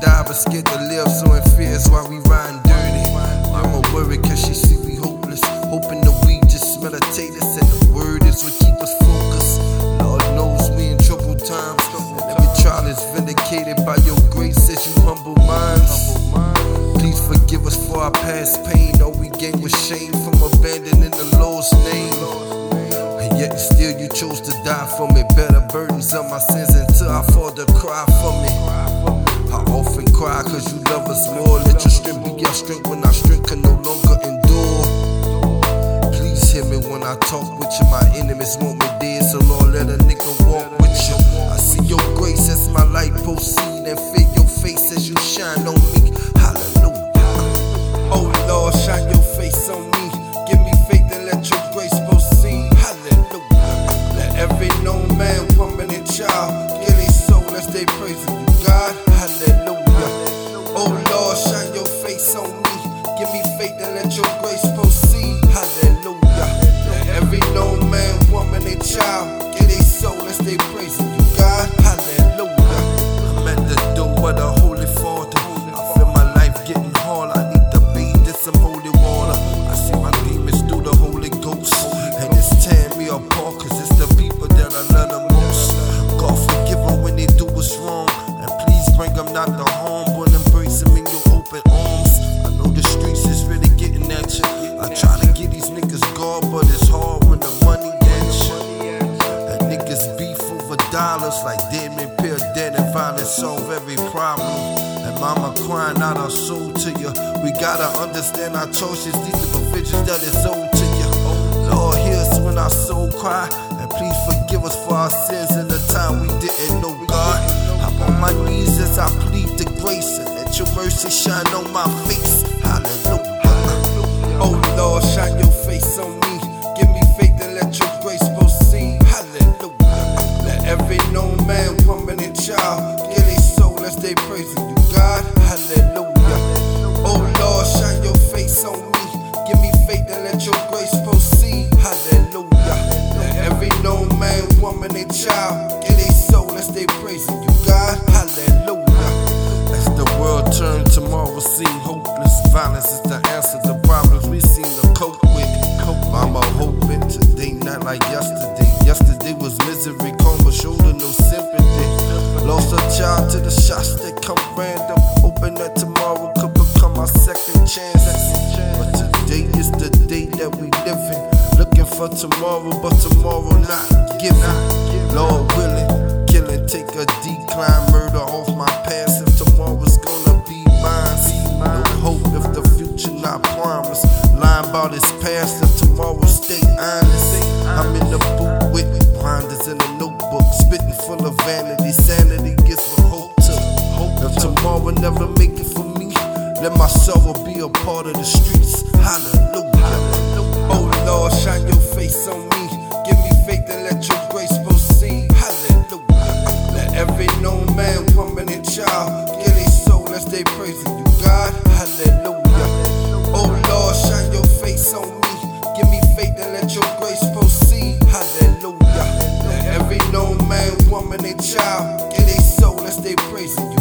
never scared to live, so in fears while we riding dirty. Mama worried cause she see we hopeless. Hoping that we just meditate us and the word is what keep us focused. Lord knows we in troubled times. Every trial is vindicated by your grace as you humble minds. Please forgive us for our past pain. All we gained was shame from abandoning the Lord's name. And yet still you chose to die for me. Better burdens of my sins when I talk with you. My enemies want me dead, so Lord, let a nigga walk with you. I see your grace as my light proceed and feel your face as you shine on me. Hallelujah. Oh Lord, shine your face on me. Give me faith and let your grace proceed. Hallelujah. Let every known man, woman, and child get a soul as they praising you, God. Hallelujah. Oh Lord, shine your face on me. Give me faith and let your grace dollars like pure dead and violence solve every problem. And mama crying out our soul to you. We gotta understand our choices, these are provisions that is owed to you. Oh, Lord, hear us when our soul cry. And please forgive us for our sins in the time we didn't know God. I'm on my knees as I plead the grace and let your mercy shine on my face. Hallelujah. Misery, coma, shoulder, no sympathy. Lost a child to the shots that come random. Hoping that tomorrow could become our second chance. But today is the day that we live in. Looking for tomorrow, but tomorrow not given. Lord willing, killing, take a decline, murder off my past. If tomorrow's gonna be mine, no hope if the future not promised. Lying about his past, if tomorrow stay honest. I'm in the booth in a notebook, spitting full of vanity. Sanity gets what hope to Hope if tomorrow never make it for me, let my sorrow be a part of the streets. Hallelujah. Oh Lord, shine your face on me. Give me faith and let your grace proceed. Hallelujah. Let every known man, woman, and child get their soul as they praise you, God. Hallelujah. Oh Lord, shine your face on me. Give me faith and let your grace they child, in they soul, that's they praising you.